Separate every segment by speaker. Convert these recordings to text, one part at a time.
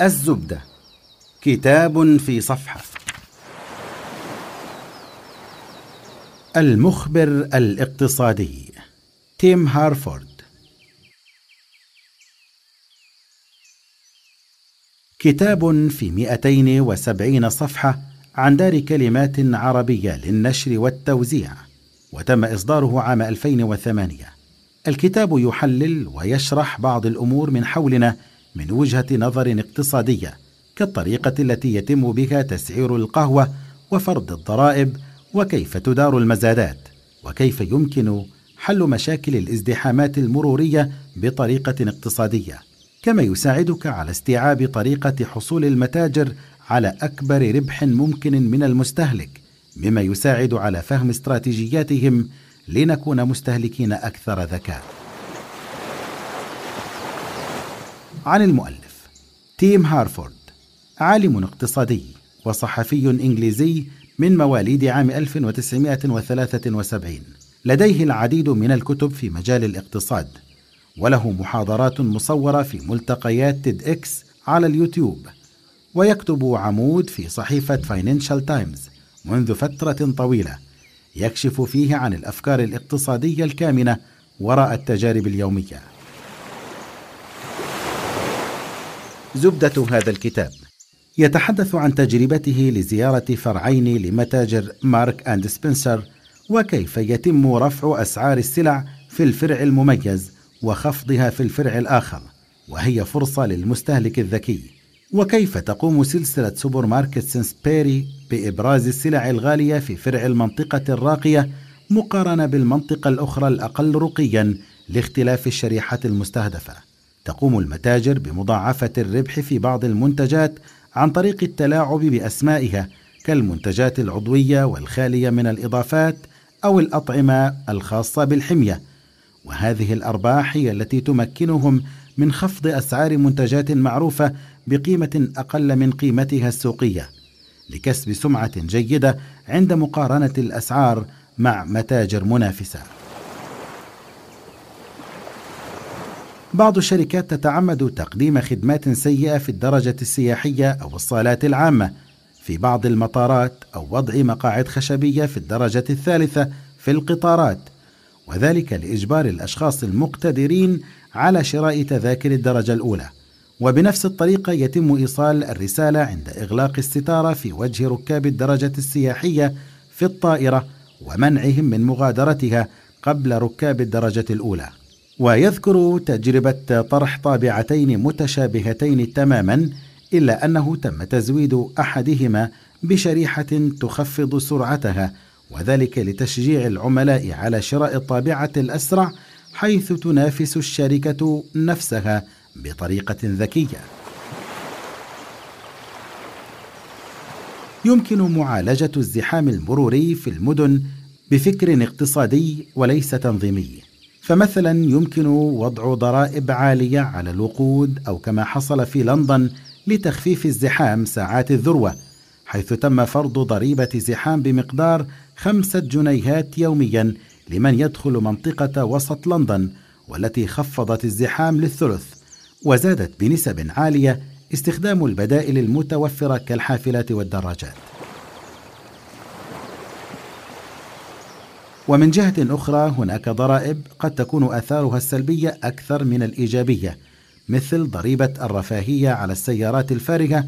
Speaker 1: الزبدة. كتاب في صفحة. المخبر الاقتصادي. تيم هارفورد. كتاب في 270 صفحة عن دار كلمات عربية للنشر والتوزيع وتم إصداره عام 2008 الكتاب يحلل ويشرح بعض الأمور من حولنا من وجهة نظر اقتصادية كالطريقة التي يتم بها تسعير القهوة وفرض الضرائب وكيف تدار المزادات وكيف يمكن حل مشاكل الازدحامات المرورية بطريقة اقتصادية كما يساعدك على استيعاب طريقة حصول المتاجر على أكبر ربح ممكن من المستهلك مما يساعد على فهم استراتيجياتهم لنكون مستهلكين أكثر ذكاء. عن المؤلف. تيم هارفورد عالم اقتصادي وصحفي إنجليزي من مواليد عام 1973 لديه العديد من الكتب في مجال الاقتصاد وله محاضرات مصورة في ملتقيات TEDx على اليوتيوب. ويكتب عمود في صحيفة فاينانشال تايمز منذ فترة طويلة يكشف فيه عن الأفكار الاقتصادية الكامنة وراء التجارب اليومية. زبدة هذا الكتاب. يتحدث عن تجربته لزيارة فرعين لمتاجر Marks and Spencer وكيف يتم رفع أسعار السلع في الفرع المميز وخفضها في الفرع الآخر وهي فرصة للمستهلك الذكي. وكيف تقوم سلسلة سوبر ماركت Sainsbury بإبراز السلع الغالية في فرع المنطقة الراقية مقارنة بالمنطقة الأخرى الأقل رقيا لاختلاف الشريحة المستهدفة. تقوم المتاجر بمضاعفة الربح في بعض المنتجات عن طريق التلاعب بأسمائها كالمنتجات العضوية والخالية من الإضافات أو الأطعمة الخاصة بالحمية وهذه الأرباح هي التي تمكنهم من خفض أسعار منتجات معروفة بقيمة أقل من قيمتها السوقية لكسب سمعة جيدة عند مقارنة الأسعار مع متاجر منافسة. بعض الشركات تتعمد تقديم خدمات سيئة في الدرجة السياحية أو الصالات العامة في بعض المطارات أو وضع مقاعد خشبية في الدرجة الثالثة في القطارات وذلك لإجبار الأشخاص المقتدرين على شراء تذاكر الدرجة الأولى وبنفس الطريقة يتم إيصال الرسالة عند إغلاق الستارة في وجه ركاب الدرجة السياحية في الطائرة ومنعهم من مغادرتها قبل ركاب الدرجة الأولى. ويذكر تجربة طرح طابعتين متشابهتين تماما إلا أنه تم تزويد أحدهما بشريحة تخفض سرعتها وذلك لتشجيع العملاء على شراء الطابعة الأسرع حيث تنافس الشركة نفسها بطريقة ذكية. يمكن معالجة الزحام المروري في المدن بفكر اقتصادي وليس تنظيمي. فمثلا يمكن وضع ضرائب عالية على الوقود أو كما حصل في لندن لتخفيف الزحام ساعات الذروة حيث تم فرض ضريبة زحام بمقدار خمسة جنيهات يوميا لمن يدخل منطقة وسط لندن والتي خفضت الزحام للثلث وزادت بنسب عالية استخدام البدائل المتوفرة كالحافلات والدراجات. ومن جهة أخرى هناك ضرائب قد تكون آثارها السلبية أكثر من الإيجابية مثل ضريبة الرفاهية على السيارات الفارغة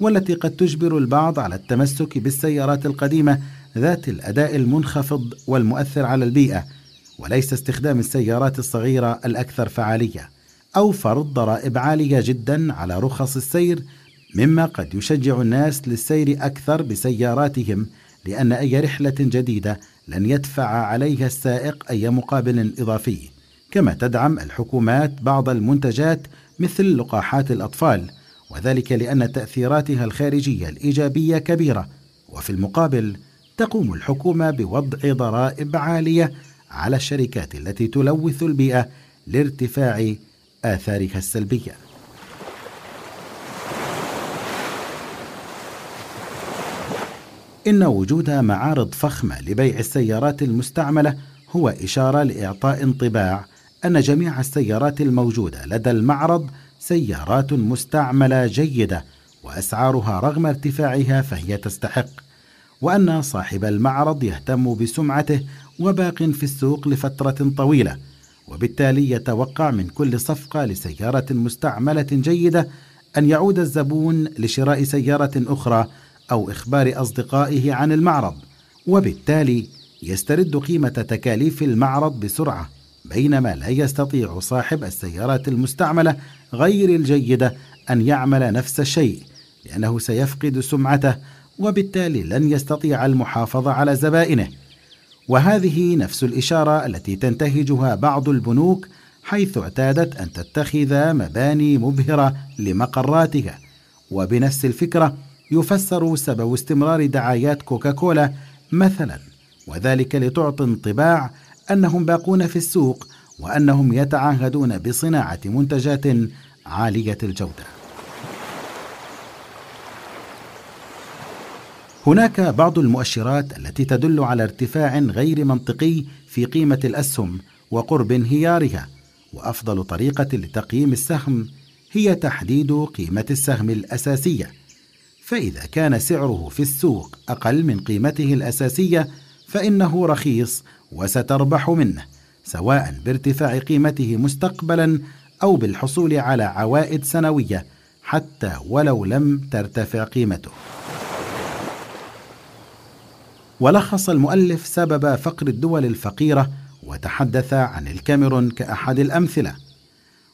Speaker 1: والتي قد تجبر البعض على التمسك بالسيارات القديمة ذات الأداء المنخفض والمؤثر على البيئة وليس استخدام السيارات الصغيرة الأكثر فعالية أو فرض ضرائب عالية جدا على رخص السير مما قد يشجع الناس للسير أكثر بسياراتهم لأن أي رحلة جديدة لن يدفع عليها السائق أي مقابل إضافي كما تدعم الحكومات بعض المنتجات مثل لقاحات الأطفال وذلك لأن تأثيراتها الخارجية الإيجابية كبيرة وفي المقابل تقوم الحكومة بوضع ضرائب عالية على الشركات التي تلوث البيئة لارتفاع آثارها السلبية. إن وجود معارض فخمة لبيع السيارات المستعملة هو إشارة لإعطاء انطباع أن جميع السيارات الموجودة لدى المعرض سيارات مستعملة جيدة وأسعارها رغم ارتفاعها فهي تستحق وأن صاحب المعرض يهتم بسمعته وباق في السوق لفترة طويلة وبالتالي يتوقع من كل صفقة لسيارة مستعملة جيدة أن يعود الزبون لشراء سيارة أخرى أو إخبار أصدقائه عن المعرض وبالتالي يسترد قيمة تكاليف المعرض بسرعة بينما لا يستطيع صاحب السيارات المستعملة غير الجيدة أن يعمل نفس الشيء لأنه سيفقد سمعته وبالتالي لن يستطيع المحافظه على زبائنه. وهذه نفس الإشارة التي تنتهجها بعض البنوك حيث اعتادت أن تتخذ مباني مبهرة لمقراتها. وبنفس الفكرة يفسر سبب استمرار دعايات كوكاكولا مثلا وذلك لتعطي انطباع أنهم باقون في السوق وأنهم يتعهدون بصناعة منتجات عالية الجودة. هناك بعض المؤشرات التي تدل على ارتفاع غير منطقي في قيمة الأسهم وقرب انهيارها وأفضل طريقة لتقييم السهم هي تحديد قيمة السهم الأساسية. فإذا كان سعره في السوق أقل من قيمته الأساسية فإنه رخيص وستربح منه سواء بارتفاع قيمته مستقبلا أو بالحصول على عوائد سنوية حتى ولو لم ترتفع قيمته. ولخص المؤلف سبب فقر الدول الفقيرة وتحدث عن الكاميرون كأحد الأمثلة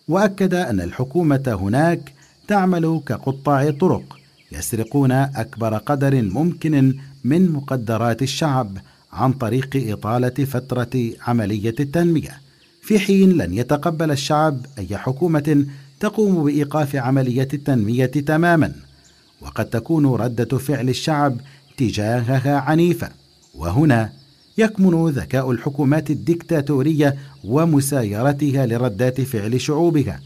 Speaker 1: وأكد أن الحكومة هناك تعمل كقطاع طرق يسرقون أكبر قدر ممكن من مقدرات الشعب عن طريق إطالة فترة عملية التنمية. في حين لن يتقبل الشعب أي حكومة تقوم بإيقاف عملية التنمية تماما وقد تكون ردة فعل الشعب تجاهها عنيفه وهنا يكمن ذكاء الحكومات الدكتاتورية ومسايرتها لردات فعل شعوبها.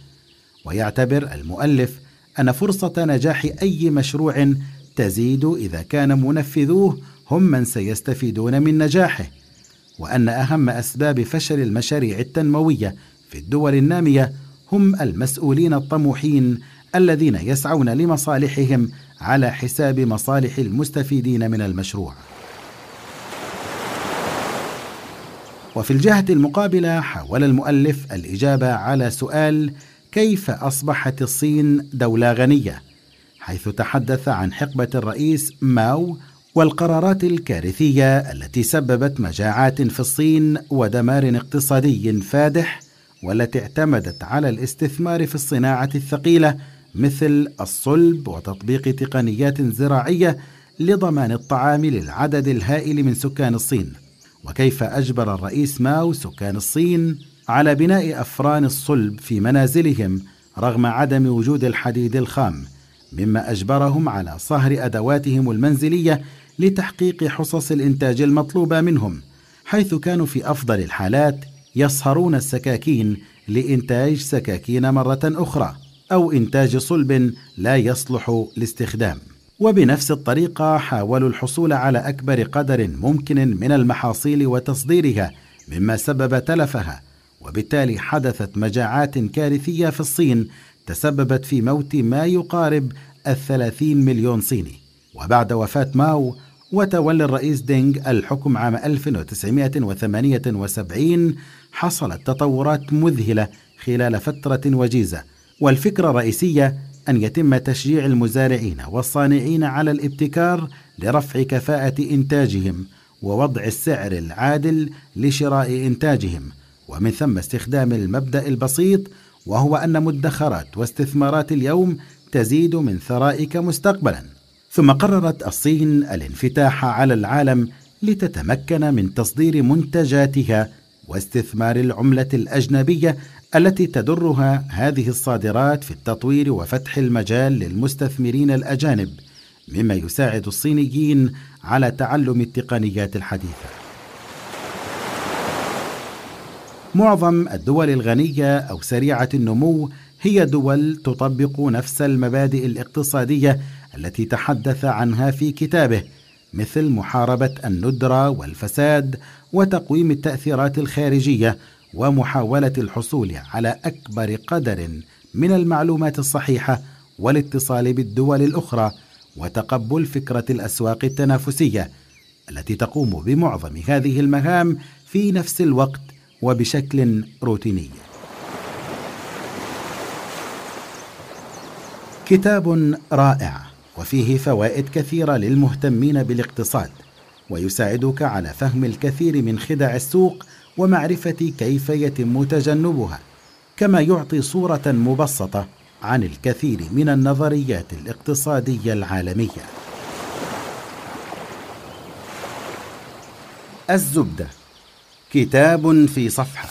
Speaker 1: ويعتبر المؤلف أن فرصة نجاح أي مشروع تزيد إذا كان منفذوه هم من سيستفيدون من نجاحه وأن أهم أسباب فشل المشاريع التنموية في الدول النامية هم المسؤولين الطموحين الذين يسعون لمصالحهم على حساب مصالح المستفيدين من المشروع. وفي الجهة المقابلة حاول المؤلف الإجابة على سؤال كيف أصبحت الصين دولة غنية؟ حيث تحدث عن حقبة الرئيس ماو والقرارات الكارثية التي سببت مجاعات في الصين ودمار اقتصادي فادح والتي اعتمدت على الاستثمار في الصناعة الثقيلة مثل الصلب وتطبيق تقنيات زراعية لضمان الطعام للعدد الهائل من سكان الصين. وكيف أجبر الرئيس ماو سكان الصين على بناء أفران الصلب في منازلهم رغم عدم وجود الحديد الخام مما أجبرهم على صهر أدواتهم المنزلية لتحقيق حصص الإنتاج المطلوبة منهم حيث كانوا في أفضل الحالات يصهرون السكاكين لإنتاج سكاكين مرة أخرى أو إنتاج صلب لا يصلح لاستخدام. وبنفس الطريقة حاولوا الحصول على أكبر قدر ممكن من المحاصيل وتصديرها مما سبب تلفها وبالتالي حدثت مجاعات كارثية في الصين تسببت في موت ما يقارب الثلاثين مليون صيني. وبعد وفاة ماو وتولي الرئيس دينغ الحكم عام 1978 حصلت تطورات مذهلة خلال فترة وجيزة. والفكرة الرئيسية أن يتم تشجيع المزارعين والصانعين على الابتكار لرفع كفاءة إنتاجهم ووضع السعر العادل لشراء إنتاجهم. ومن ثم استخدام المبدأ البسيط وهو أن مدخرات واستثمارات اليوم تزيد من ثرائك مستقبلا. ثم قررت الصين الانفتاح على العالم لتتمكن من تصدير منتجاتها واستثمار العملة الأجنبية التي تدرها هذه الصادرات في التطوير وفتح المجال للمستثمرين الأجانب مما يساعد الصينيين على تعلم التقنيات الحديثة. معظم الدول الغنية أو سريعة النمو هي دول تطبق نفس المبادئ الاقتصادية التي تحدث عنها في كتابه مثل محاربة الندرة والفساد وتقويم التأثيرات الخارجية ومحاولة الحصول على أكبر قدر من المعلومات الصحيحة والاتصال بالدول الأخرى وتقبل فكرة الأسواق التنافسية التي تقوم بمعظم هذه المهام في نفس الوقت وبشكل روتيني. كتاب رائع وفيه فوائد كثيرة للمهتمين بالاقتصاد ويساعدك على فهم الكثير من خدع السوق ومعرفة كيف يتم تجنبها كما يعطي صورة مبسطة عن الكثير من النظريات الاقتصادية العالمية. الزبدة كتاب في صفحة.